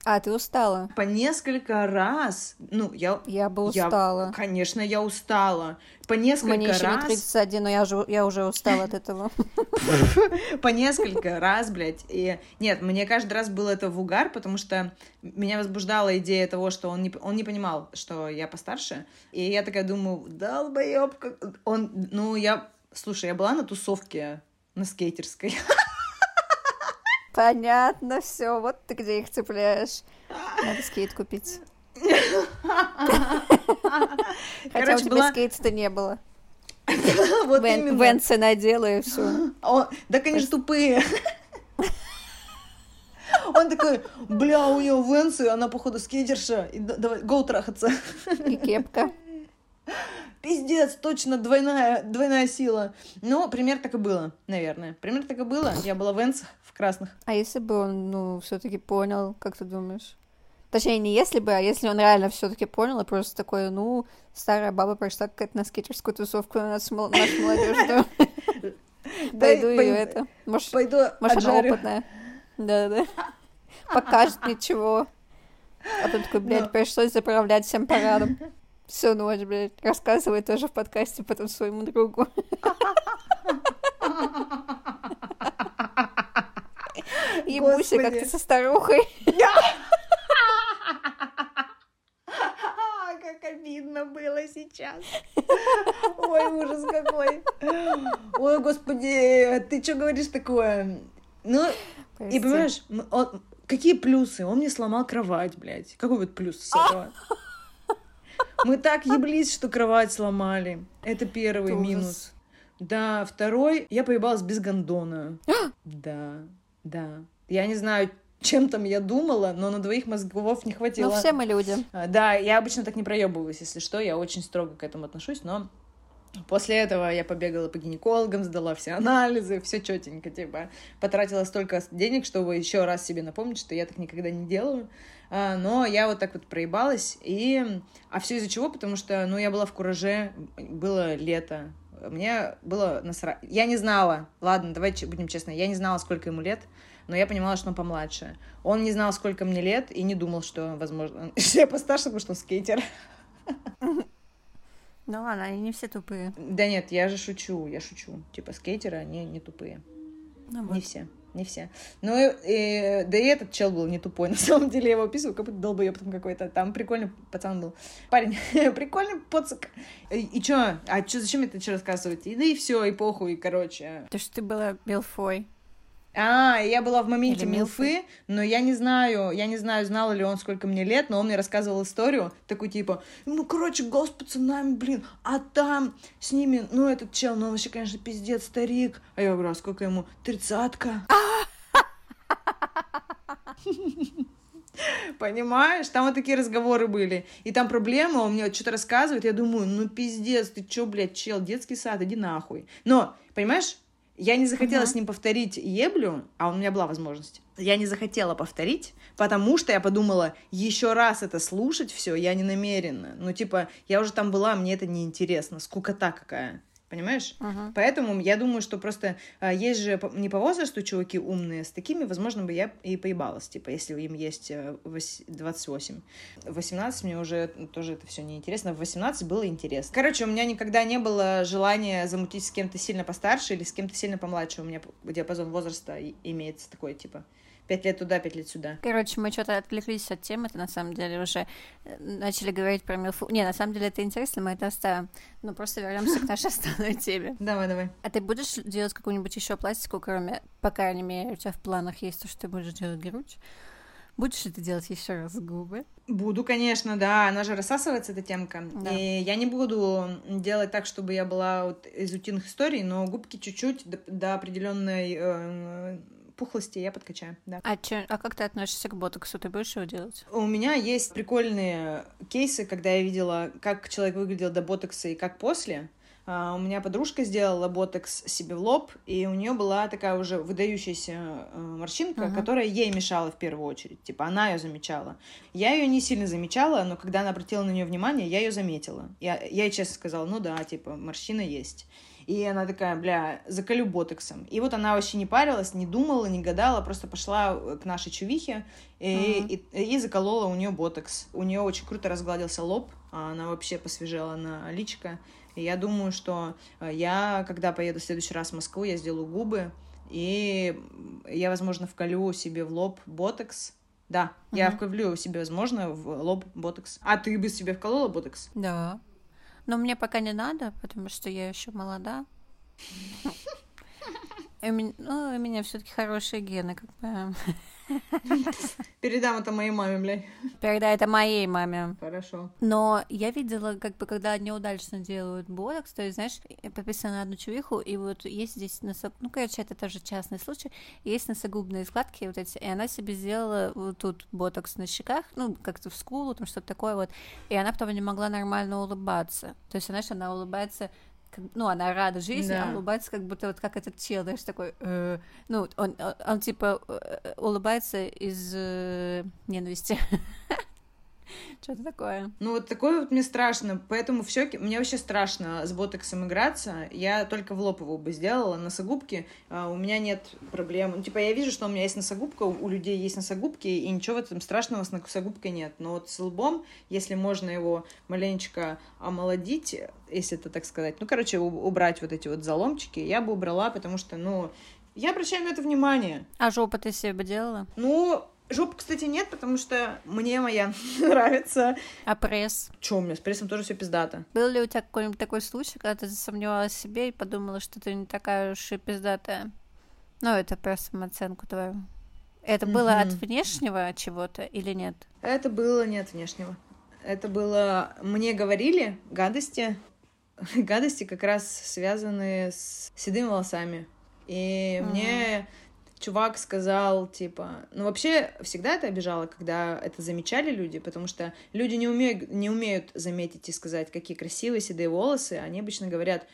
Speaker 2: А, ты устала?
Speaker 1: По несколько раз. Ну, я...
Speaker 2: Я бы
Speaker 1: я-
Speaker 2: устала.
Speaker 1: конечно, я устала. По несколько
Speaker 2: Мне еще не
Speaker 1: раз.
Speaker 2: 31, но я, же, я уже устала от этого.
Speaker 1: по несколько раз, блядь. И нет, мне каждый раз было это в угар, потому что меня возбуждала идея того, что он не, он не понимал, что я постарше. И я такая думаю, долбоёб, как... он, ну, я, слушай, я была на тусовке на скейтерской.
Speaker 2: Понятно, все, вот ты где их цепляешь. Надо скейт купить. Хотя у тебя
Speaker 1: была...
Speaker 2: скейта-то не было.
Speaker 1: Вот именно.
Speaker 2: Венцы надела и все.
Speaker 1: Да, конечно, тупые. Он такой, бля, у нее венсы, она, походу, скейтерша. И да- давай, гоу трахаться.
Speaker 2: И кепка.
Speaker 1: Пиздец, точно двойная, двойная сила. Ну, пример так и было, наверное. Пример так и было. Я была в Энсах, в красных.
Speaker 2: А если бы он, ну, все-таки понял, как ты думаешь? Точнее, не если бы, а если он реально все-таки понял, и просто такой, ну, старая баба пришла какая-то на скейтерскую тусовку на нашу молодежь. Пойду ее это. Может, она опытная. Да-да. Покажет мне чего. А тут такой, блядь,
Speaker 1: Ну.
Speaker 2: пришлось заправлять всем парадом. Всю ночь, блядь, рассказывает тоже в подкасте потом своему другу. Ебуся, как ты со старухой.
Speaker 1: А, Как обидно было сейчас. Ой, ужас какой. Ой, господи, ты что говоришь такое? Ну, и понимаешь, он- какие плюсы? Он мне сломал кровать, блядь. Какой вот плюс с этого? Мы так еблись, что кровать сломали. Это первый
Speaker 2: Это
Speaker 1: минус. Да, второй, я поебалась без гондона. да, да. Я не знаю, чем там я думала, но на двоих мозгов не хватило.
Speaker 2: Ну, все мы люди.
Speaker 1: А, Да, я обычно так не проебываюсь, если что, я очень строго к этому отношусь, но после этого я побегала по гинекологам, сдала все анализы, все четенько, типа, потратила столько денег, чтобы еще раз себе напомнить, что я так никогда не делаю. А, но я вот так вот проебалась, и... А все из-за чего? Потому что, ну, я была в кураже, было лето, мне было насра... Я не знала, ладно, давайте будем честны, я не знала, сколько ему лет, но я понимала, что он помладше. Он не знал, сколько мне лет, и не думал, что, возможно, я постарше, потому что он скейтер.
Speaker 2: Ну ладно, они не все тупые.
Speaker 1: Да нет, я же шучу, я шучу. Типа скейтеры, они не тупые.
Speaker 2: Ну,
Speaker 1: Не
Speaker 2: вот.
Speaker 1: все, не все. Ну, и, и- да и этот чел был не тупой. На самом деле я его описываю, как будто долбоеб там какой-то. Там прикольный пацан был. Парень, прикольный пацак. И, и чё? А чё, зачем это что рассказывать? И, да и все, и похуй, короче.
Speaker 2: То, что ты была Белфой.
Speaker 1: А, я была в моменте
Speaker 2: Или
Speaker 1: Милфы, но я не знаю, я не знаю, знал ли он, сколько мне лет, но он мне рассказывал историю, такой типа, ну, короче, гол с пацанами, блин, а там с ними, ну, этот чел, ну, он вообще, конечно, пиздец, старик. А я говорю, а сколько ему? Тридцатка. Понимаешь, там вот такие разговоры были. И там проблема, он мне что-то рассказывает, я думаю, ну пиздец, ты чё, блядь, чел, детский сад, иди нахуй. Но, понимаешь, я не захотела
Speaker 2: Ага.
Speaker 1: с ним повторить еблю, а у меня была возможность. Я не захотела повторить, потому что я подумала, еще раз это слушать все я не намерена. Ну, типа, я уже там была, мне это неинтересно, скукота какая. Понимаешь?
Speaker 2: Ага.
Speaker 1: Поэтому я думаю, что просто а, есть же не по возрасту чуваки умные, с такими, возможно, бы я и поебалась, типа, если им есть э, вось- 28. В 18 мне уже тоже это все неинтересно, в 18 было интересно. Короче, у меня никогда не было желания замутить с кем-то сильно постарше или с кем-то сильно помладше. У меня диапазон возраста имеется такой, типа, пять лет туда, пять лет сюда.
Speaker 2: Короче, мы что-то отвлеклись от темы, это на самом деле уже э, начали говорить про Милфу. Не, на самом деле это интересно, мы это оставим. Но просто вернемся к нашей основной теме.
Speaker 1: Давай, давай.
Speaker 2: А ты будешь делать какую-нибудь еще пластику, кроме, по крайней мере, у тебя в планах есть то, что ты будешь делать грудь? Будешь ли ты делать еще раз губы?
Speaker 1: Буду, конечно, да. Она же рассасывается, эта темка.
Speaker 2: Да.
Speaker 1: И я не буду делать так, чтобы я была вот из утиных историй, но губки чуть-чуть до, до определенной э, пухлости я подкачаю, да.
Speaker 2: А, чё, а как ты относишься к ботоксу? Ты будешь его делать?
Speaker 1: У меня есть прикольные кейсы, когда я видела, как человек выглядел до ботокса и как после. А, У меня подружка сделала ботокс себе в лоб, и у нее была такая уже выдающаяся э, морщинка,
Speaker 2: Ага.
Speaker 1: которая ей мешала в первую очередь. Типа она ее замечала. Я ее не сильно замечала, но когда она обратила на нее внимание, я ее заметила. Я, я ей честно сказала, ну да, типа морщина есть. И она такая, бля, заколю ботоксом. И вот она вообще не парилась, не думала, не гадала, просто пошла к нашей чувихе и,
Speaker 2: Мгм.
Speaker 1: и, и заколола у нее ботокс. У нее очень круто разгладился лоб, а она вообще посвежела на личко. И я думаю, что э, я, когда поеду в следующий раз в Москву, я сделаю губы, и я, возможно, вколю себе в лоб ботокс. Да, я
Speaker 2: Мгм.
Speaker 1: вколю себе, возможно, в лоб ботокс. А ты бы себе вколола ботокс?
Speaker 2: Да. Но мне пока не надо, потому что я еще молода. И у меня- Ну, у меня все-таки хорошие гены, как бы.
Speaker 1: Передам это моей маме, блядь.
Speaker 2: Передай это моей маме.
Speaker 1: Хорошо.
Speaker 2: Но я видела, как бы, когда неудачно делают ботокс, то есть, знаешь, подписано на одну чувиху, и вот есть здесь носок... Ну, короче, это тоже частный случай. Есть носогубные складки вот эти, и она себе сделала вот тут ботокс на щеках, ну, как-то в скулу, там что-то такое вот, и она потом не могла нормально улыбаться. То есть, знаешь, она улыбается ну, она рада жизни,
Speaker 1: Да.
Speaker 2: а улыбается как будто вот как этот чел, знаешь, такой, э, ну, он, он, он, типа э, улыбается из э, ненависти. Что-то такое.
Speaker 1: Ну, вот такое вот мне страшно, поэтому все, мне вообще страшно с ботоксом играться. Я только в лоб его бы сделала, носогубки. А, у меня нет проблем. Ну, типа, я вижу, что у меня есть носогубка, у людей есть носогубки, и ничего в этом страшного с носогубкой нет. Но вот с лбом, если можно его маленечко омолодить, если это так сказать, ну, короче, убрать вот эти вот заломчики, я бы убрала, потому что, ну, я обращаю на это внимание.
Speaker 2: А жопу ты себе бы делала?
Speaker 1: Ну, Жопы, кстати, нет, потому что мне моя нравится.
Speaker 2: А пресс?
Speaker 1: Чё, у меня с прессом тоже все пиздато.
Speaker 2: Был ли у тебя какой-нибудь такой случай, когда ты засомневалась в себе и подумала, что ты не такая уж и пиздатая? Ну, это про самооценку твою. Это было mm-hmm. от внешнего чего-то или нет?
Speaker 1: Это было не от внешнего. Это было... Мне говорили гадости. гадости как раз связанные с седыми волосами. И mm-hmm. мне чувак сказал, типа... Ну, вообще, всегда это обижало, когда это замечали люди, потому что люди не умеют, не умеют заметить и сказать, какие красивые седые волосы. Они обычно говорят,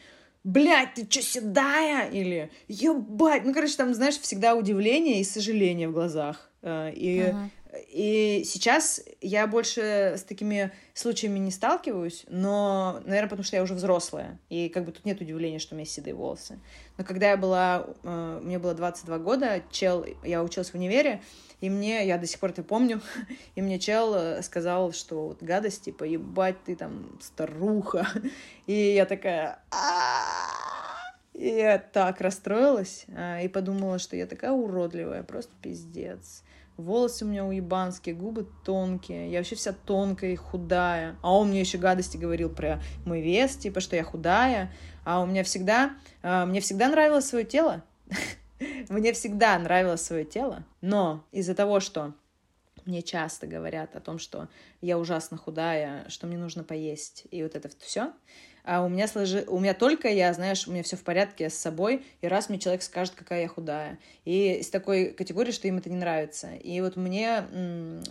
Speaker 1: блядь, ты чё седая? Или, ебать. Ну, короче, там, знаешь, всегда удивление и сожаление в глазах. Э, и uh-huh. И сейчас я больше с такими случаями не сталкиваюсь, но, наверное, потому что я уже взрослая, и как бы тут нет удивления, что у меня седые волосы. Но когда я была, э, мне было 22 года, чел, я училась в универе, и мне, я до сих пор это помню, и мне чел э, сказал, что вот гадость, типа, ебать, ты там старуха. И я такая... И я так расстроилась а, и подумала, что я такая уродливая, просто пиздец. Волосы у меня уебанские, губы тонкие, я вообще вся тонкая и худая. А он мне еще гадости говорил про мой вес, типа, что я худая. А у меня всегда, а, мне всегда нравилось свое тело. Мне всегда нравилось свое тело, но из-за того, что мне часто говорят о том, что я ужасно худая, что мне нужно поесть, и вот это все, а у меня сложи... у меня только я, знаешь, у меня все в порядке с собой, и раз мне человек скажет, какая я худая. И из такой категории, что им это не нравится. И вот мне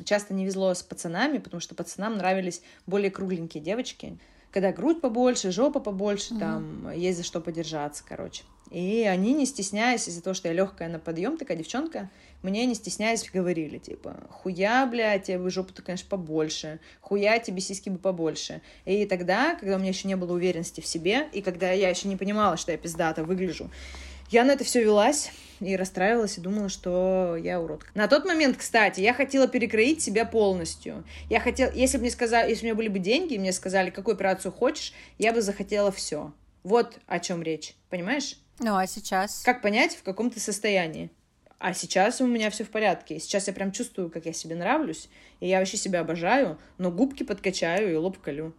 Speaker 1: часто не везло с пацанами, потому что пацанам нравились более кругленькие девочки, когда грудь побольше, жопа побольше, mm-hmm. там есть за что подержаться, короче. И они, не стесняясь из-за того, что я легкая на подъем, такая девчонка, мне не стесняясь говорили, типа, хуя, блядь, тебе бы жопу-то, конечно, побольше, хуя, тебе сиськи бы побольше. И тогда, когда у меня еще не было уверенности в себе, и когда я еще не понимала, что я пиздата выгляжу, я на это все велась и расстраивалась, и думала, что я уродка. На тот момент, кстати, я хотела перекроить себя полностью. Я хотела, если бы мне сказали, если у меня были бы деньги, и мне сказали, какую операцию хочешь, я бы захотела все. Вот о чем речь, понимаешь?
Speaker 2: Ну, а сейчас?
Speaker 1: Как понять, в каком ты состоянии? А сейчас у меня все в порядке. Сейчас я прям чувствую, как я себе нравлюсь, и я вообще себя обожаю, но губки подкачаю и лоб колю.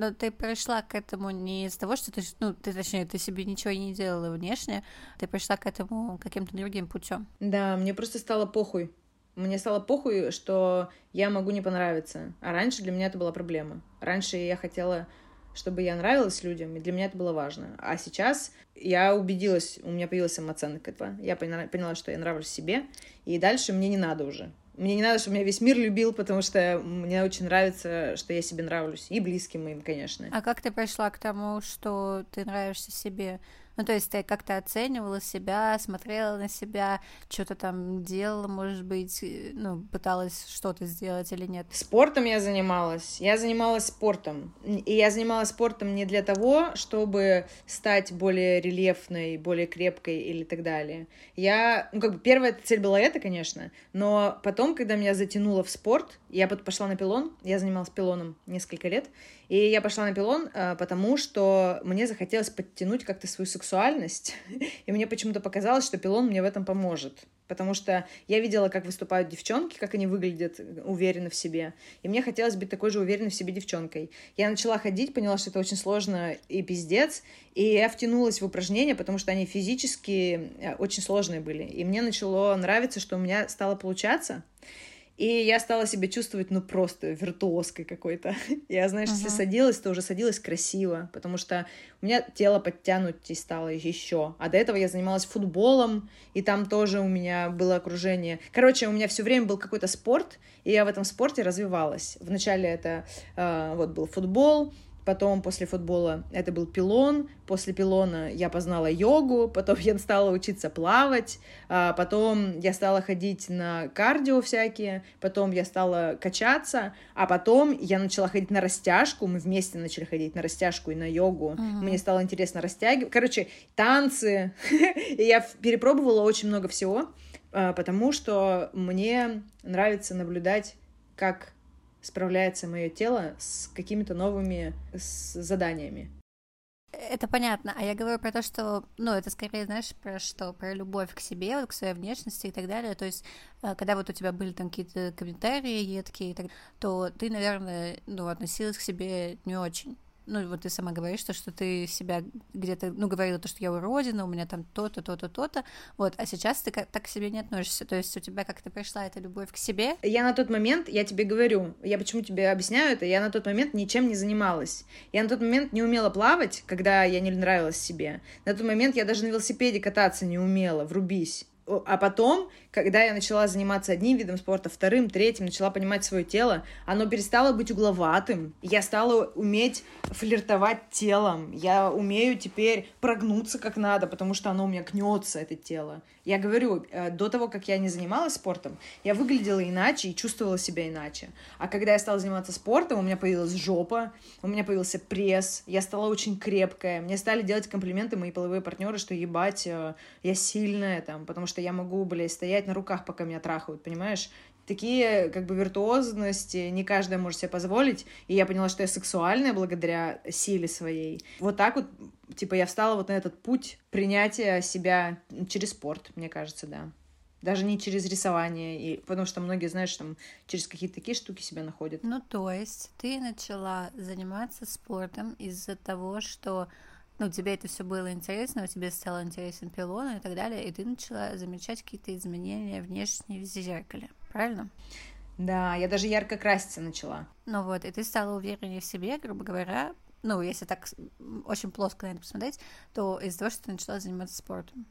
Speaker 2: Но ты пришла к этому не из-за того, что ты, ну, ты, точнее, ты себе ничего не делала внешне, ты пришла к этому каким-то другим путем.
Speaker 1: Да, мне просто стало похуй. Мне стало похуй, что я могу не понравиться. А раньше для меня это была проблема. Раньше я хотела чтобы я нравилась людям, и для меня это было важно. А сейчас я убедилась, у меня появилась самооценка этого. Я поняла, поняла, что я нравлюсь себе, и дальше мне не надо уже. Мне не надо, чтобы меня весь мир любил, потому что мне очень нравится, что я себе нравлюсь. И близким моим, конечно.
Speaker 2: А как ты пришла к тому, что ты нравишься себе? Ну, то есть ты как-то оценивала себя, смотрела на себя, что-то там делала, может быть, э, ну, пыталась что-то сделать или нет?
Speaker 1: Спортом я занималась. Я занималась спортом. И я занималась спортом не для того, чтобы стать более рельефной, более крепкой или так далее. Я, ну, как бы первая цель была это, конечно, но потом, когда меня затянуло в спорт, я пошла на пилон, я занималась пилоном несколько лет, и я пошла на пилон, э, потому что мне захотелось подтянуть как-то свою сексуальность, и мне почему-то показалось, что пилон мне в этом поможет. Потому что я видела, как выступают девчонки, как они выглядят уверенно в себе. И мне хотелось быть такой же уверенной в себе девчонкой. Я начала ходить, поняла, что это очень сложно и пиздец. И я втянулась в упражнения, потому что они физически э, очень сложные были. И мне начало нравиться, что у меня стало получаться. И я стала себя чувствовать, ну, просто виртуозкой какой-то. Я, знаешь, uh-huh. если садилась, то уже садилась красиво, потому что у меня тело подтянуть стало еще. А до этого я занималась футболом, и там тоже у меня было окружение. Короче, у меня все время был какой-то спорт, и я в этом спорте развивалась. Вначале это э, вот был футбол, Потом после футбола это был пилон. После пилона я познала йогу. Потом я стала учиться плавать. А потом я стала ходить на кардио всякие. Потом я стала качаться. А потом я начала ходить на растяжку. Мы вместе начали ходить на растяжку и на йогу. Uh-huh. Мне стало интересно растягивать. Короче, танцы. и я перепробовала очень много всего. А, потому что мне нравится наблюдать, как справляется мое тело с какими-то новыми с заданиями.
Speaker 2: Это понятно, а я говорю про то, что, ну, это скорее, знаешь, про что, про любовь к себе, вот, к своей внешности и так далее, то есть, э, когда вот у тебя были там какие-то комментарии едкие, то ты, наверное, ну, относилась к себе не очень ну, вот ты сама говоришь, то, что ты себя где-то, ну, говорила то, что я уродина, у меня там то-то, то-то, то-то, вот, а сейчас ты так к себе не относишься, то есть у тебя как-то пришла эта любовь к себе?
Speaker 1: Я на тот момент, я тебе говорю, я почему тебе объясняю это, я на тот момент ничем не занималась, я на тот момент не умела плавать, когда я не нравилась себе, на тот момент я даже на велосипеде кататься не умела, врубись, а потом, когда я начала заниматься одним видом спорта, вторым, третьим, начала понимать свое тело, оно перестало быть угловатым. Я стала уметь флиртовать телом. Я умею теперь прогнуться как надо, потому что оно у меня гнется, это тело. Я говорю, э, до того, как я не занималась спортом, я выглядела иначе и чувствовала себя иначе. А когда я стала заниматься спортом, у меня появилась жопа, у меня появился пресс, я стала очень крепкая. Мне стали делать комплименты мои половые партнеры, что ебать, э, я сильная там, потому что я могу, блядь, стоять на руках, пока меня трахают, понимаешь? такие как бы виртуозности не каждая может себе позволить. И я поняла, что я сексуальная благодаря силе своей. Вот так вот, типа, я встала вот на этот путь принятия себя через спорт, мне кажется, да. Даже не через рисование, и, потому что многие, знаешь, там через какие-то такие штуки себя находят.
Speaker 2: Ну, то есть ты начала заниматься спортом из-за того, что ну, тебе это все было интересно, тебе стало интересен пилон и так далее, и ты начала замечать какие-то изменения внешние в зеркале, правильно?
Speaker 1: Да, я даже ярко краситься начала.
Speaker 2: Ну вот, и ты стала увереннее в себе, грубо говоря, ну, если так очень плоско на это посмотреть, то из-за того, что ты начала заниматься спортом.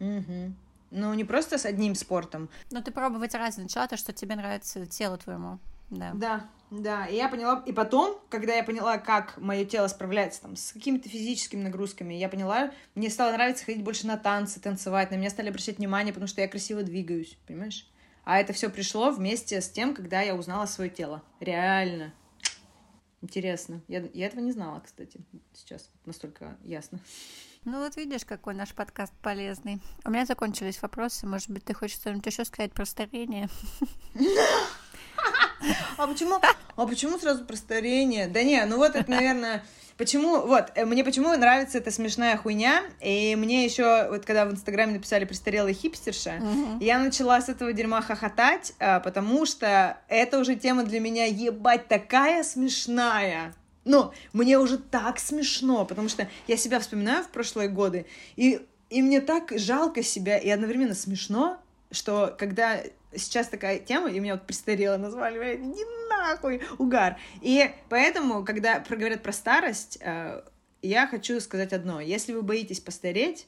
Speaker 1: Угу. Ну, не просто с одним спортом.
Speaker 2: Ну, ты пробовать раз начала, то, что тебе нравится тело твоему. Да.
Speaker 1: Да, да. И я поняла, и потом, когда я поняла, как мое тело справляется там с какими-то физическими нагрузками, я поняла, мне стало нравиться ходить больше на танцы, танцевать, на меня стали обращать внимание, потому что я красиво двигаюсь, понимаешь? А это все пришло вместе с тем, когда я узнала свое тело. Реально. Интересно. Я, я этого не знала, кстати, сейчас настолько ясно.
Speaker 2: Ну вот видишь, какой наш подкаст полезный. У меня закончились вопросы. Может быть, ты хочешь что-нибудь еще сказать про старение?
Speaker 1: А почему, а почему сразу про старение? Да не, ну вот это, наверное, почему, вот, э, мне почему нравится эта смешная хуйня, и мне еще, вот когда в Инстаграме написали престарелая хипстерша, угу. я начала с этого дерьма хохотать, а, потому что это уже тема для меня, ебать, такая смешная. Но мне уже так смешно, потому что я себя вспоминаю в прошлые годы, и, и мне так жалко себя, и одновременно смешно, что когда сейчас такая тема, и меня вот престарело назвали, блядь, иди нахуй, угар. И поэтому, когда проговорят про старость, э, я хочу сказать одно. Если вы боитесь постареть,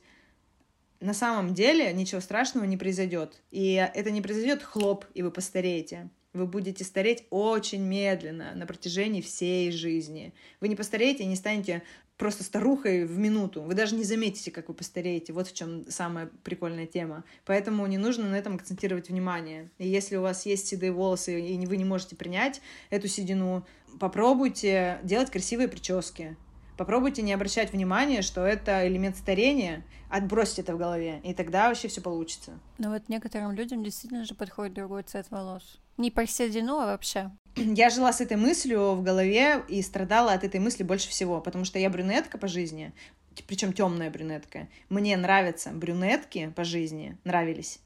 Speaker 1: на самом деле ничего страшного не произойдет. И это не произойдет хлоп, и вы постареете. Вы будете стареть очень медленно на протяжении всей жизни. Вы не постареете и не станете просто старухой в минуту. Вы даже не заметите, как вы постареете. Вот в чем самая прикольная тема. Поэтому не нужно на этом акцентировать внимание. И если у вас есть седые волосы, и вы не можете принять эту седину, попробуйте делать красивые прически. Попробуйте не обращать внимания, что это элемент старения, отбросьте это в голове, и тогда вообще все получится.
Speaker 2: Но вот некоторым людям действительно же подходит другой цвет волос. Не по седину, а вообще.
Speaker 1: Я жила с этой мыслью в голове и страдала от этой мысли больше всего, потому что я брюнетка по жизни, причем темная брюнетка. Мне нравятся брюнетки по жизни, нравились,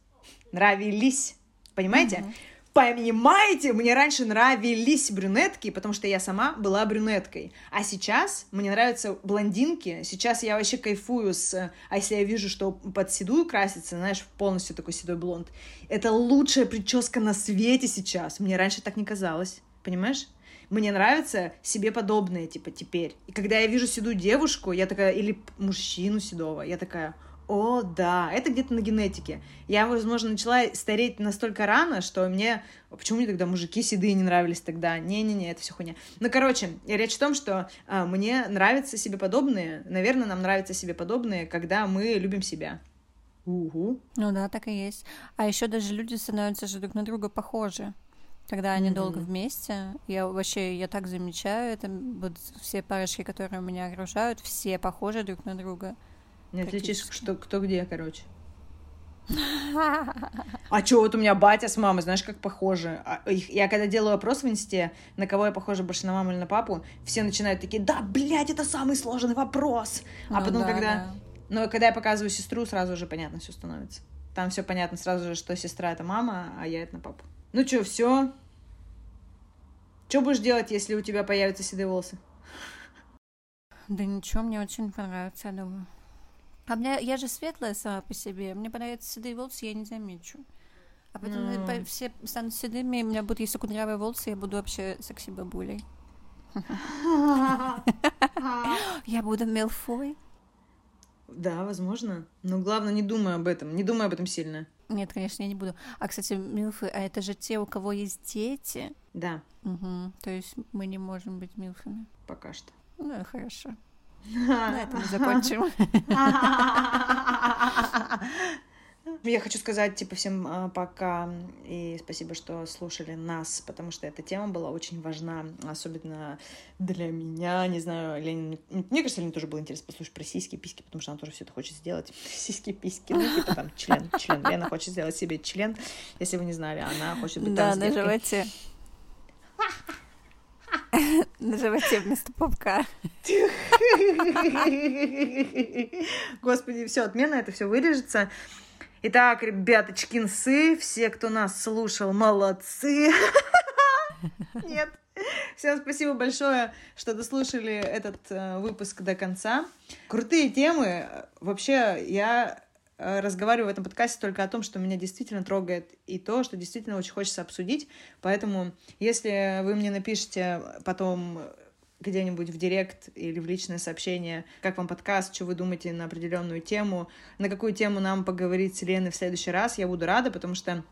Speaker 1: нравились, понимаете? Mm-hmm. Понимаете, мне раньше нравились брюнетки, потому что я сама была брюнеткой. А сейчас мне нравятся блондинки. Сейчас я вообще кайфую с... А если я вижу, что под седую красится, знаешь, полностью такой седой блонд, это лучшая прическа на свете сейчас. Мне раньше так не казалось. Понимаешь? Мне нравятся себе подобные, типа, теперь. И когда я вижу седую девушку, я такая, или мужчину седого, я такая, О, да, это где-то на генетике. Я, возможно, начала стареть настолько рано, что мне... Почему мне тогда мужики седые не нравились тогда? Не-не-не, это все хуйня. Ну, короче, речь в том, что а, мне нравятся себе подобные, наверное, нам нравятся себе подобные, когда мы любим себя.
Speaker 2: Угу. Ну да, так и есть. А еще даже люди становятся же друг на друга похожи когда они mm-hmm. долго вместе. Я вообще, я так замечаю, это вот все парочки, которые меня окружают, все похожи друг на друга.
Speaker 1: Не отличишь, что кто где, короче. А чё, вот у меня батя с мамой, знаешь, как похожи. А, я когда делаю опрос в инсте, на кого я похожа больше, на маму или на папу, все начинают такие, да, блядь, это самый сложный вопрос. А ну, потом, да, когда... Да. Но когда я показываю сестру, сразу уже понятно все становится. Там все понятно сразу же, что сестра это мама, а я это на папу. Ну чё, все? Что будешь делать, если у тебя появятся седые волосы?
Speaker 2: Да ничего, мне очень понравится, я думаю. А мне, я же светлая сама по себе. Мне понравятся седые волосы, я не замечу. А потом mm. все станут седыми, у меня будут, если кудрявые волосы, я буду вообще секси-бабулей. Я буду Мелфой.
Speaker 1: Да, возможно. Но главное, не думай об этом. Не думай об этом сильно.
Speaker 2: Нет, конечно, я не буду. А, кстати, Милфы, а это же те, у кого есть дети?
Speaker 1: Да.
Speaker 2: Угу. То есть мы не можем быть Милфами?
Speaker 1: Пока что.
Speaker 2: Ну, хорошо. На этом закончим.
Speaker 1: Я хочу сказать, типа, всем а, пока и спасибо, что слушали нас, потому что эта тема была очень важна, особенно для меня, не знаю, Ленин... Мне кажется, Лене тоже было интересно послушать про сиськи, письки, потому что она тоже все это хочет сделать. Сиськи, письки, ну, типа там член, член. Лена хочет сделать себе член, если вы не знали, она хочет быть
Speaker 2: Да, на животе. На животе вместо пупка.
Speaker 1: Господи, все, отмена, это все вырежется. Итак, ребяточки, нсы, все, кто нас слушал, молодцы. Нет. Всем спасибо большое, что дослушали этот э, выпуск до конца. Крутые темы. Вообще, я разговариваю в этом подкасте только о том, что меня действительно трогает, и то, что действительно очень хочется обсудить. Поэтому, если вы мне напишите потом где-нибудь в директ или в личное сообщение, как вам подкаст, что вы думаете на определенную тему, на какую тему нам поговорить с Леной в следующий раз, я буду рада, потому что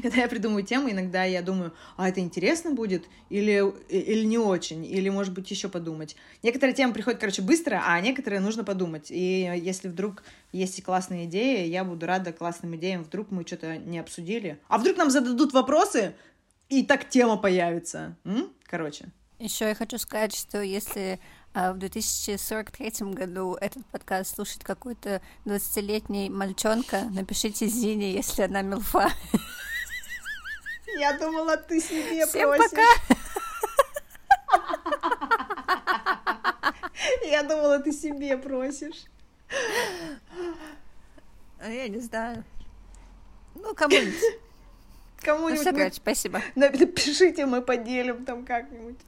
Speaker 1: когда я придумываю тему, иногда я думаю, а это интересно будет или, или не очень, или, может быть, еще подумать. Некоторые темы приходят, короче, быстро, а некоторые нужно подумать. И если вдруг есть классные идеи, я буду рада классным идеям. Вдруг мы что-то не обсудили. А вдруг нам зададут вопросы, и так тема появится. М? Короче.
Speaker 2: Еще я хочу сказать, что если а, в 2043 году этот подкаст слушает какой-то 20-летний мальчонка, напишите Зине, если она милфа.
Speaker 1: Я думала, ты себе
Speaker 2: Всем
Speaker 1: просишь.
Speaker 2: пока.
Speaker 1: Я думала, ты себе просишь.
Speaker 2: А я не знаю. Ну, кому-нибудь.
Speaker 1: Кому-нибудь. Ну,
Speaker 2: все, короче, спасибо.
Speaker 1: Напишите, мы поделим там как-нибудь.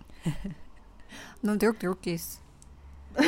Speaker 2: Ну, вдруг, вдруг есть.